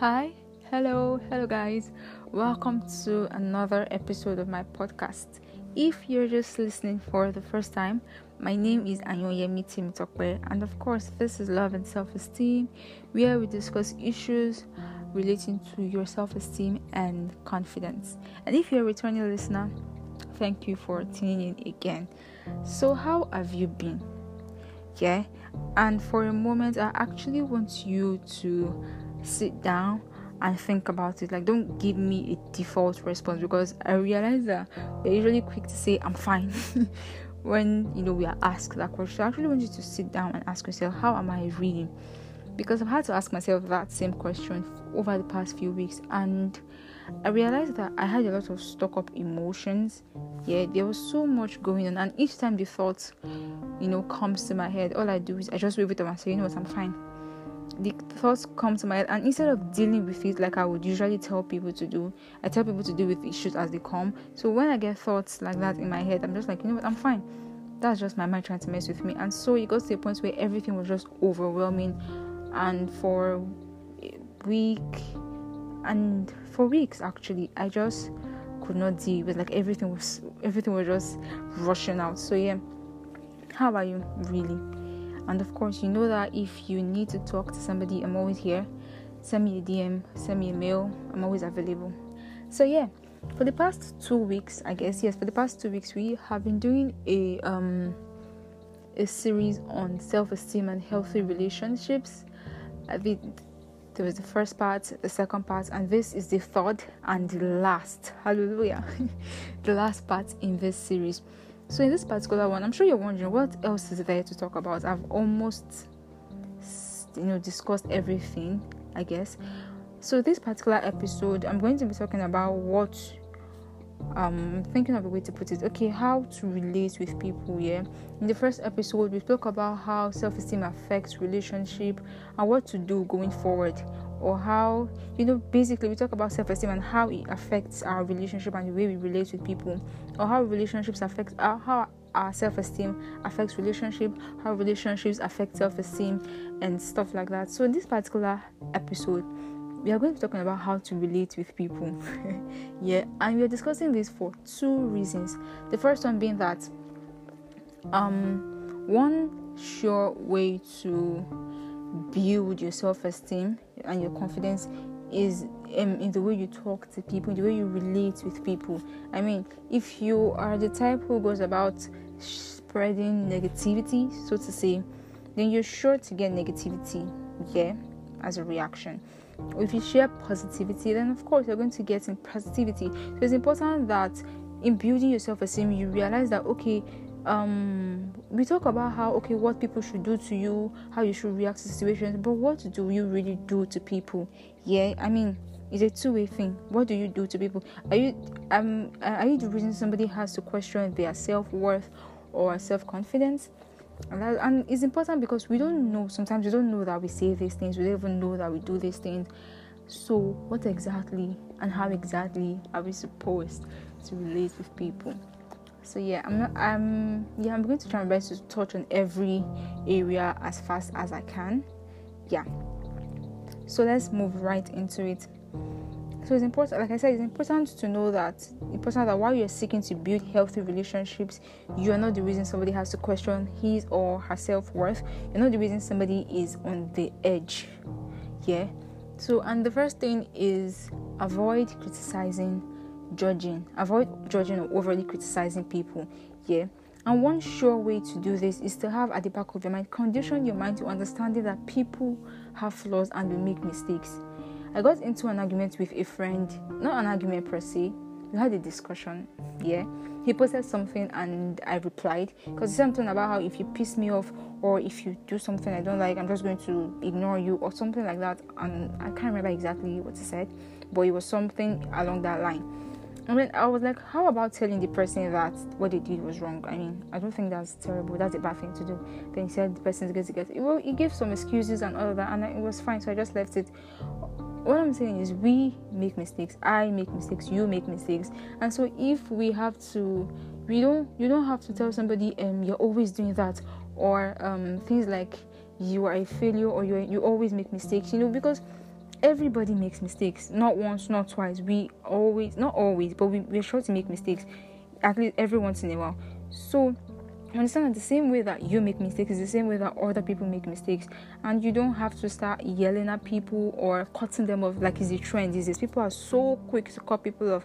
Hi, hello, hello, guys. Welcome to another episode of my podcast. If you're just listening for the first time, my name is Anyoyemi Timitokwe, and of course, this is Love and Self Esteem, where we discuss issues relating to your self esteem and confidence. And if you're a returning listener, thank you for tuning in again. So, how have you been? Yeah, and for a moment, I actually want you to sit down and think about it. Like, don't give me a default response because I realize that we're usually quick to say, I'm fine. when you know we are asked that question, I actually want you to sit down and ask yourself, How am I really? Because I've had to ask myself that same question over the past few weeks, and I realized that I had a lot of stuck up emotions. Yeah, there was so much going on, and each time the thought, you know, comes to my head, all I do is I just wave it up and say, You know what, I'm fine the thoughts come to my head and instead of dealing with it like i would usually tell people to do i tell people to deal with issues as they come. So when i get thoughts like that in my head i'm just like you know what i'm fine. That's just my mind trying to mess with me. And so it got to a point where everything was just overwhelming and for week and for weeks actually i just could not deal with like everything was everything was just rushing out. So yeah. How about you really and of course, you know that if you need to talk to somebody, I'm always here. Send me a DM, send me a mail, I'm always available. So, yeah, for the past two weeks, I guess, yes, for the past two weeks, we have been doing a, um, a series on self esteem and healthy relationships. I think there was the first part, the second part, and this is the third and the last. Hallelujah. the last part in this series. So in this particular one, I'm sure you're wondering what else is there to talk about. I've almost you know discussed everything, I guess. So this particular episode, I'm going to be talking about what um I'm thinking of a way to put it okay how to relate with people yeah in the first episode we spoke about how self-esteem affects relationship and what to do going forward or how you know basically we talk about self-esteem and how it affects our relationship and the way we relate with people or how relationships affect uh, how our self-esteem affects relationship how relationships affect self-esteem and stuff like that. So in this particular episode we are going to be talking about how to relate with people. Yeah and we are discussing this for two reasons. The first one being that um one sure way to build your self-esteem and your confidence is um, in the way you talk to people, the way you relate with people. I mean, if you are the type who goes about spreading negativity, so to say, then you're sure to get negativity, yeah, as a reaction. If you share positivity, then of course you're going to get in positivity. So it's important that in building your self esteem, you realize that okay, um, we talk about how okay what people should do to you how you should react to situations but what do you really do to people? Yeah i mean it's a two-way thing. What do you do to people? Are you um are you the reason somebody has to question their self-worth or self-confidence? And, and it's important because we don't know sometimes we don't know that we say these things we don't even know that we do these things. So what exactly and how exactly are we supposed to relate with people so yeah i'm not i'm yeah i'm going to try my best to touch on every area as fast as i can. Yeah. So let's move right into it. So it's important like i said it's important to know that important that while you're seeking to build healthy relationships you are not the reason somebody has to question his or her self-worth. You're not the reason somebody is on the edge. Yeah. So and the first thing is avoid criticizing judging. Avoid judging or overly criticizing people. Yeah. And one sure way to do this is to have at the back of your mind, condition your mind to understanding that people have flaws and will make mistakes. I got into an argument with a friend, not an argument per se. We had a discussion. Yeah. He posted something and I replied because something about how if you piss me off or if you do something I don't like, I'm just going to ignore you or something like that. And I can't remember exactly what he said, but it was something along that line. I mean, I was like, how about telling the person that what they did was wrong? I mean, I don't think that's terrible. That's a bad thing to do. Then he said the person's going to get. Well, he gave some excuses and all of that, and it was fine. So I just left it. What I'm saying is, we make mistakes. I make mistakes. You make mistakes. And so if we have to, we don't. You don't have to tell somebody, um, you're always doing that, or um, things like you are a failure or you you always make mistakes. You know, because everybody makes mistakes. Not once not twice. We always not always but we, we're sure to make mistakes at least every once in a while. So understand that the same way that you make mistakes is the same way that other people make mistakes. And you don't have to start yelling at people or cutting them off like is a trend. These days people are so quick to cut people off.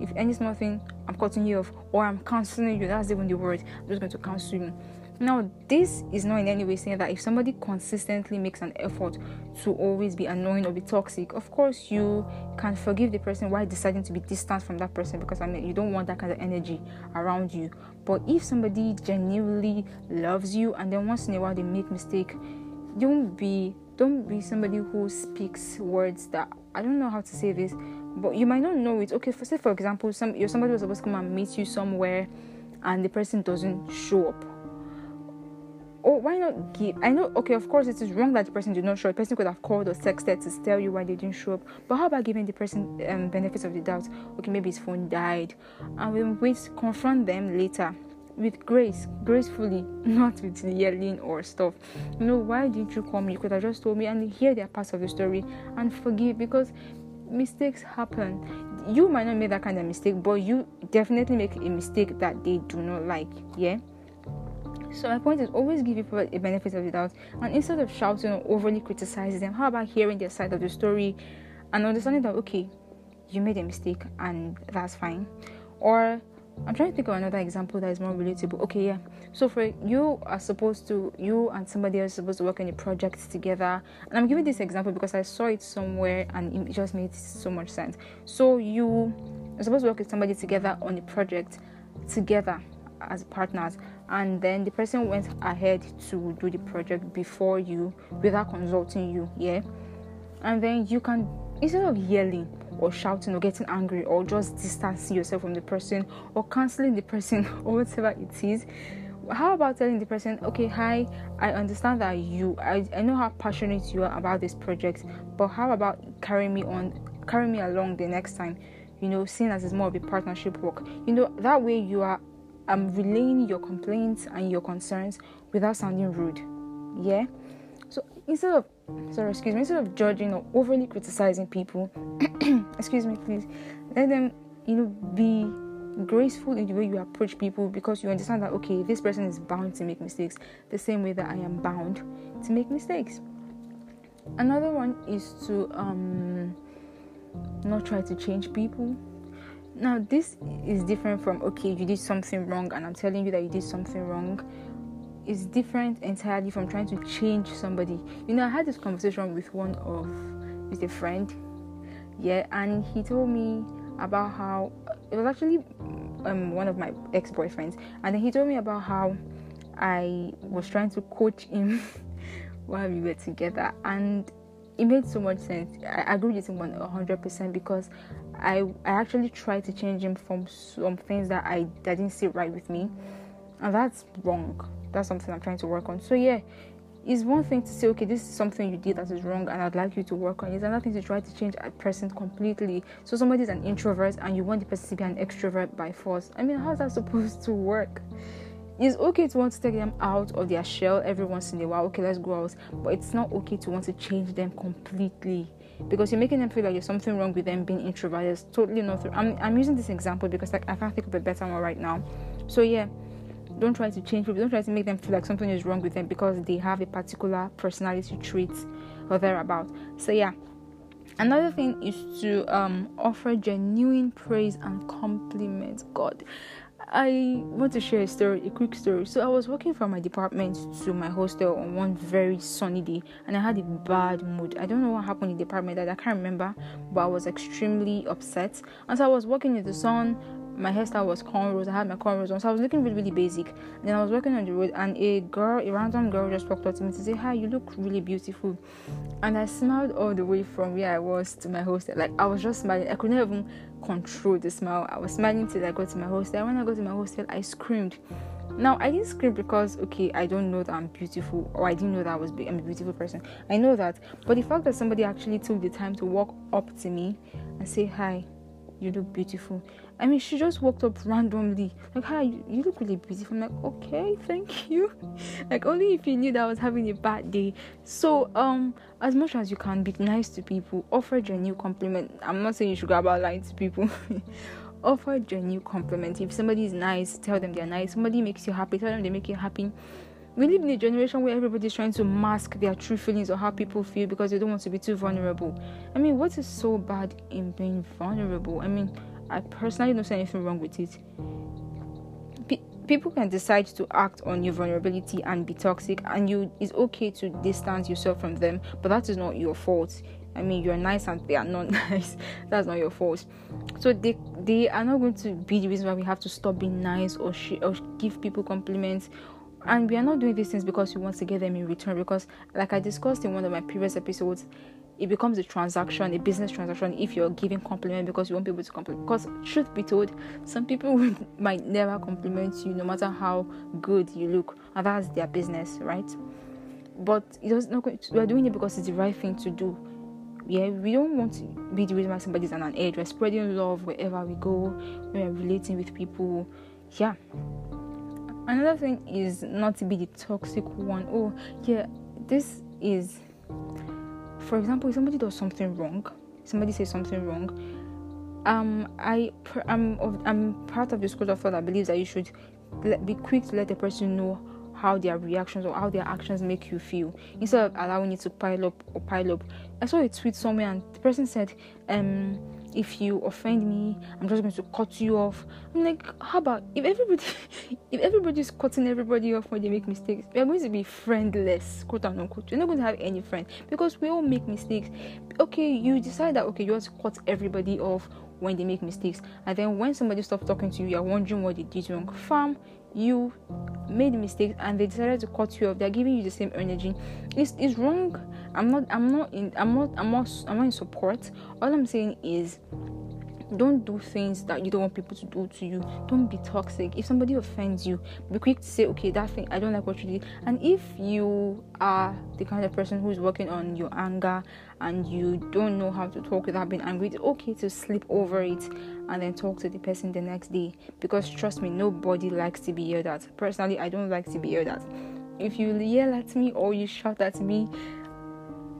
If any small thing i'm cutting you off or i'm canceling you that's even the word. I'm just going to cancel you now, this is not in any way saying that if somebody consistently makes an effort to always be annoying or be toxic, of course you can forgive the person while deciding to be distant from that person because I mean you don't want that kind of energy around you. But if somebody genuinely loves you and then once in a while they make mistake, don't be don't be somebody who speaks words that I don't know how to say this, but you might not know it. Okay, for say for example, some you're somebody was supposed to come and meet you somewhere and the person doesn't show up or why not give? I know, okay, of course, it is wrong that the person did not show. The person could have called or texted to tell you why they didn't show up. But how about giving the person um, benefits of the doubt? Okay, maybe his phone died, and we wait confront them later with grace, gracefully, not with yelling or stuff. You know, why didn't you call me? You could have just told me and hear their part of the story and forgive because mistakes happen. You might not make that kind of mistake, but you definitely make a mistake that they do not like. Yeah. So my point is always give people a benefit of the doubt, and instead of shouting or overly criticizing them, how about hearing their side of the story and understanding that okay, you made a mistake and that's fine. Or I'm trying to think of another example that is more relatable. Okay, yeah. So for you are supposed to you and somebody else supposed to work on a project together. And I'm giving this example because I saw it somewhere and it just made so much sense. So you are supposed to work with somebody together on a project together as partners and then the person went ahead to do the project before you without consulting you yeah? And then you can instead of yelling or shouting or getting angry or just distancing yourself from the person or canceling the person or whatever it is how about telling the person okay hi i understand that you I, I know how passionate you are about this project but how about carrying me on carry me along the next time? You know seeing as it's more of a partnership work. You know that way you are um, relaying your complaints and your concerns without sounding rude. Yeah. So instead of sorry, excuse me, instead of judging or overly criticizing people, excuse me, please, let them you know be graceful in the way you approach people because you understand that okay, this person is bound to make mistakes the same way that I am bound to make mistakes. Another one is to um not try to change people now, this is different from okay, you did something wrong, and I'm telling you that you did something wrong. It's different entirely from trying to change somebody. You know, I had this conversation with one of with a friend, yeah, and he told me about how it was actually um, one of my ex boyfriends, and then he told me about how I was trying to coach him while we were together, and it made so much sense. I agree with him 100% because I I actually tried to change him from some things that I that didn't sit right with me, and that's wrong. That's something I'm trying to work on. So yeah, it's one thing to say okay, this is something you did that is wrong, and I'd like you to work on. It's another thing to try to change a person completely. So somebody's an introvert, and you want the person to be an extrovert by force. I mean, how's that supposed to work? It's okay to want to take them out of their shell every once in a while. Okay, let's go out, but it's not okay to want to change them completely because you're making them feel like there's something wrong with them being introverted. It's totally not. Th- I'm I'm using this example because like I can't think of a better one right now. So yeah, don't try to change people. Don't try to make them feel like something is wrong with them because they have a particular personality trait or thereabout. So yeah. Another thing is to um, offer genuine praise and compliment God. I want to share a story, a quick story. So I was walking from my department to my hostel on one very sunny day, and I had a bad mood. I don't know what happened in the department that I can't remember, but I was extremely upset. And so I was walking in the sun, my hairstyle was cornrows. I had my cornrows on, so I was looking really, really basic. And then I was walking on the road, and a girl, a random girl, just walked up to me to say, "Hi, you look really beautiful." And I smiled all the way from where I was to my hostel. Like I was just smiling. I couldn't even control the smile. I was smiling till I got to my hostel. When I got to my hostel, I screamed. Now I didn't scream because okay, I don't know that I'm beautiful, or I didn't know that I was I'm a beautiful person. I know that, but the fact that somebody actually took the time to walk up to me and say hi, you look beautiful I mean, she just walked up randomly. Like, hi, you, look really beautiful. I'm like, okay, thank you. like, only if you knew that I was having a bad day. So, um, as much as you can be nice to people, offer genuine compliment. I'm not saying you should go about lying to people. offer genuine compliment. If somebody is nice, tell them they're nice. Somebody makes you happy, tell them they make you happy. We live in a generation where everybody's trying to mask their true feelings or how people feel because they don't want to be too vulnerable. I mean, what is so bad in being vulnerable? I mean, I personally don't see anything wrong with it. people can decide to act on your vulnerability and be toxic, and you it's okay to distance yourself from them, but that is not your fault. I mean, you're nice and they are not nice. That's not your fault. So they they are not going to be the reason why we have to stop being nice or sh- or give people compliments. And we are not doing these things because we want to get them in return. Because, like I discussed in one of my previous episodes, it becomes a transaction, a business transaction if you're giving compliment because you want people to compliment. Because truth be told, some people might never compliment you no matter how good you look, and that's their business, right? But it does not. We are doing it because it's the right thing to do. Yeah, we don't want to be the reason why somebody's on an edge. We're spreading love wherever we go. We're relating with people. Yeah. Another thing is not to be the toxic one. Oh, yeah, this is for example, if somebody does something wrong, somebody says something wrong, um, I I'm of, I'm part of the school of thought that believes that you should be quick to let the person know how their reactions or how their actions make you feel instead of allowing it to pile up or pile up. I saw a tweet somewhere and the person said, um, if you offend me, I'm just going to cut you off. I'm like, how about if everybody if everybody's cutting everybody off when they make mistakes, we are going to be friendless, quote unquote. You're not going to have any friends because we all make mistakes. Okay, you decide that okay, you want to cut everybody off when they make mistakes, and then when somebody stops talking to you, you're wondering what they did wrong. Fam, you made mistakes and they decided to cut you off. They're giving you the same energy. It's, it's wrong I'm not I'm not in I'm not I'm not I'm not in support. All I'm saying is don't do things that you don't want people to do to you. Don't be toxic. If somebody offends you, be quick to say, okay, that thing I don't like what you did. And if you are the kind of person who's working on your anger and you don't know how to talk without being angry, it's okay to sleep over it and then talk to the person the next day. Because trust me, nobody likes to be yelled at. Personally, I don't like to be yelled at. If you yell at me or you shout at me,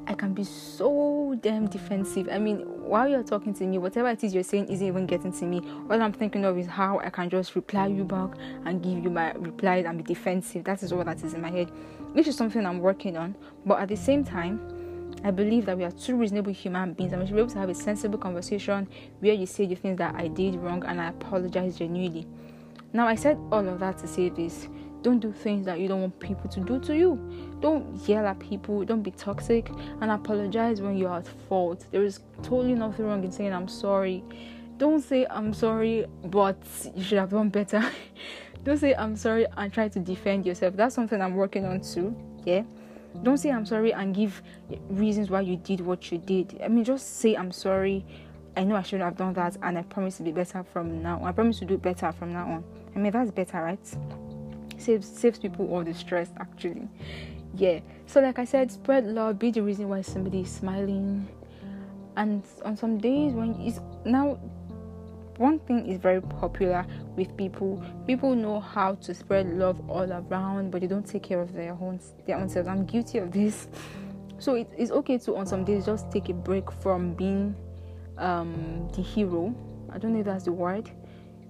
I can be so damn defensive. I mean, while you're talking to me, whatever it is you're saying isn't even getting to me. All I'm thinking of is how I can just reply you back and give you my replies and be defensive. That is all that is in my head, which is something I'm working on. But at the same time, I believe that we are two reasonable human beings and we should be able to have a sensible conversation where you say the things that I did wrong and I apologize genuinely. Now, I said all of that to say this don't do things that you don't want people to do to you. Don't yell at people. Don't be toxic and apologize when you're at fault. There is totally nothing wrong in saying I'm sorry. Don't say I'm sorry, but you should have done better. don't say I'm sorry and try to defend yourself. That's something I'm working on too. Yeah. Don't say I'm sorry and give reasons why you did what you did. I mean, just say I'm sorry. I know I shouldn't have done that, and I promise to be better from now. I promise to do better from now on. I mean, that's better, right? Saves saves people all the stress actually. Yeah. So like i said spread love be the reason why somebody is smiling. And on some days when it's now one thing is very popular with people. People know how to spread love all around but they don't take care of their own their own selves. I'm guilty of this. So it, it's okay to on some days just take a break from being um the hero. I don't know if that's the word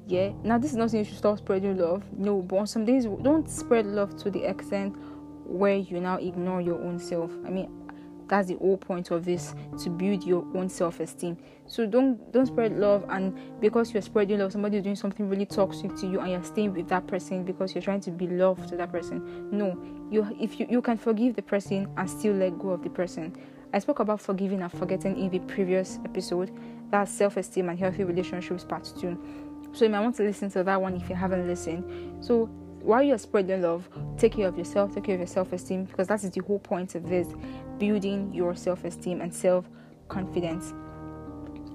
yeah now this is not saying you should stop spreading love. No but on some days don't spread love to the extent where you now ignore your own self. I mean that's the whole point of this to build your own self-esteem. So don't don't spread love and because you're spreading love somebody is doing something really toxic to you and you're staying with that person because you're trying to be love to that person. No you if you you can forgive the person and still let go of the person. I spoke about forgiving and forgetting in the previous episode. That's self-esteem and healthy relationships part two so you might want to listen to that one if you haven't listened. So while you're spreading love, take care of yourself, take care of your self esteem, because that is the whole point of this building your self esteem and self confidence.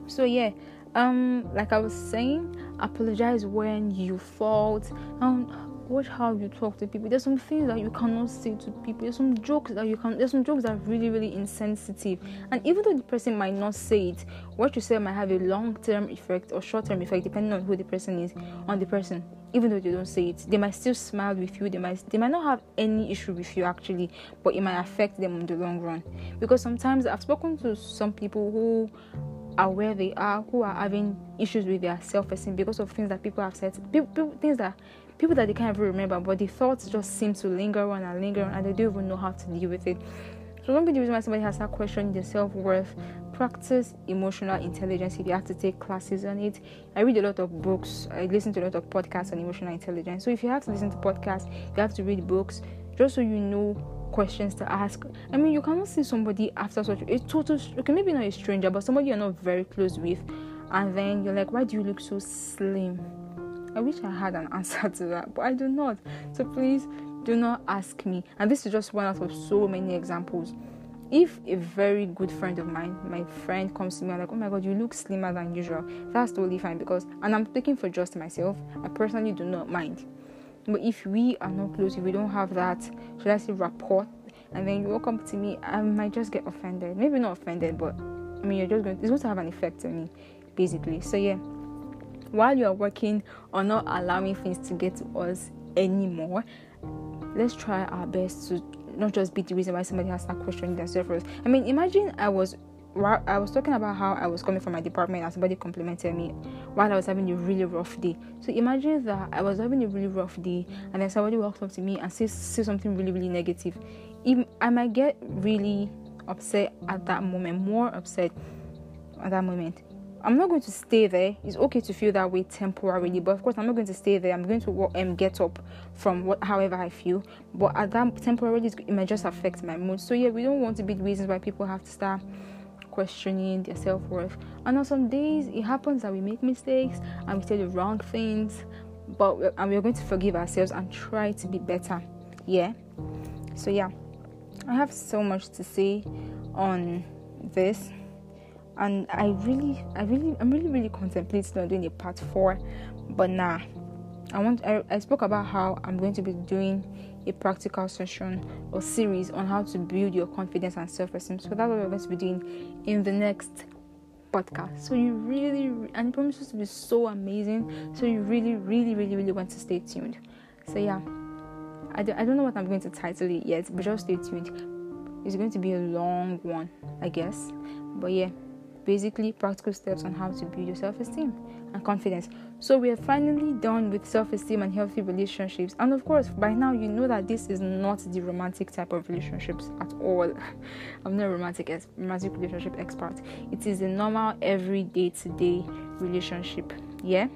So, yeah, um, like I was saying, apologize when you fault. Um, watch how you talk to people. There's some things that you cannot say to people. There's some jokes that you can. There's some jokes that are really, really insensitive. And even though the person might not say it, what you say might have a long-term effect or short-term effect, depending on who the person is, on the person. Even though they don't say it, they might still smile with you. They might, they might not have any issue with you actually, but it might affect them in the long run. Because sometimes I've spoken to some people who are where they are, who are having issues with their self-esteem because of things that people have said, people, things that people that they can't even remember, but the thoughts just seem to linger on and linger on, and they don't even know how to deal with it. So don't be the reason why somebody has that question their self worth. Practice emotional intelligence if you have to take classes on it. I read a lot of books. I listen to a lot of podcasts on emotional intelligence. So if you have to listen to podcasts, you have to read books just so you know questions to ask. I mean, you cannot see somebody after such a total, okay, maybe not a stranger, but somebody you're not very close with, and then you're like, why do you look so slim? I wish I had an answer to that, but I do not. So please do not ask me. And this is just one out of so many examples. If a very good friend of mine, my friend comes to me and like, oh my god, you look slimmer than usual, that's totally fine because, and I'm speaking for just myself, I personally do not mind. But if we are not close, if we don't have that, should I say rapport, and then you walk up to me, I might just get offended. Maybe not offended, but I mean, you're just going. It's going to have an effect on me, basically. So yeah, while you are working on not allowing things to get to us anymore, let's try our best to not just be the reason why somebody has that questioning themselves. I mean, imagine I was I was talking about how I was coming from my department and somebody complimented me while I was having a really rough day. So imagine that I was having a really rough day and then somebody walks up to me and says, says something really, really negative. I might get really upset at that moment, more upset at that moment. I'm not going to stay there. It's okay to feel that way temporarily, but of course, I'm not going to stay there. I'm going to um, get up from what, however I feel. But at that temporarily, it might just affect my mood. So yeah, we don't want to be the reasons why people have to start questioning their self worth. And on some days, it happens that we make mistakes and we say the wrong things, but we're, and we're going to forgive ourselves and try to be better. Yeah. So yeah, I have so much to say on this and I really, I really, I'm really, really contemplating on doing a part four, but nah. I want. I, I spoke about how I'm going to be doing a practical session or series on how to build your confidence and self-esteem. So that's what we're going to be doing in the next podcast. So you really, and it promises to be so amazing. So you really, really, really, really want to stay tuned. So yeah, I don't, I don't know what I'm going to title it yet, but just stay tuned. It's going to be a long one, I guess. But yeah basically practical steps on how to build your self esteem and confidence. So, we are finally done with self esteem and healthy relationships. And of course, by now, you know that this is not the romantic type of relationships at all. I'm not a romantic, romantic relationship expert, it is a normal, everyday to day relationship. Yeah?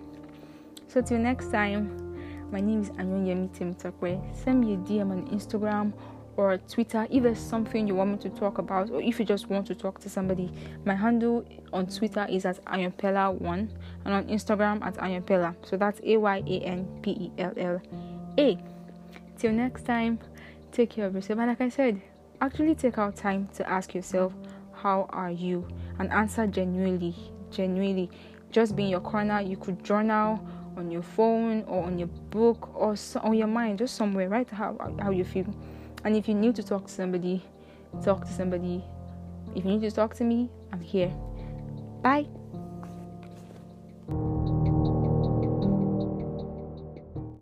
So, till next time, my name is Anyonyemi Timitakwe. Send me a DM on Instagram or Twitter if there's something you want me to talk about or if you just want to talk to somebody. My handle on Twitter is at Ayanpella1 and on Instagram at Ayanpella. So that's A Y A N P E L L A. Till next time, take care of yourself. And like I said, actually take out time to ask yourself, How are you? and answer genuinely. Genuinely. Just be in your corner. You could journal on your phone or on your book or on your mind, just somewhere, right? How, how you feel and if you need to talk to somebody, talk to somebody. If you need to talk to me, I'm here. Bye.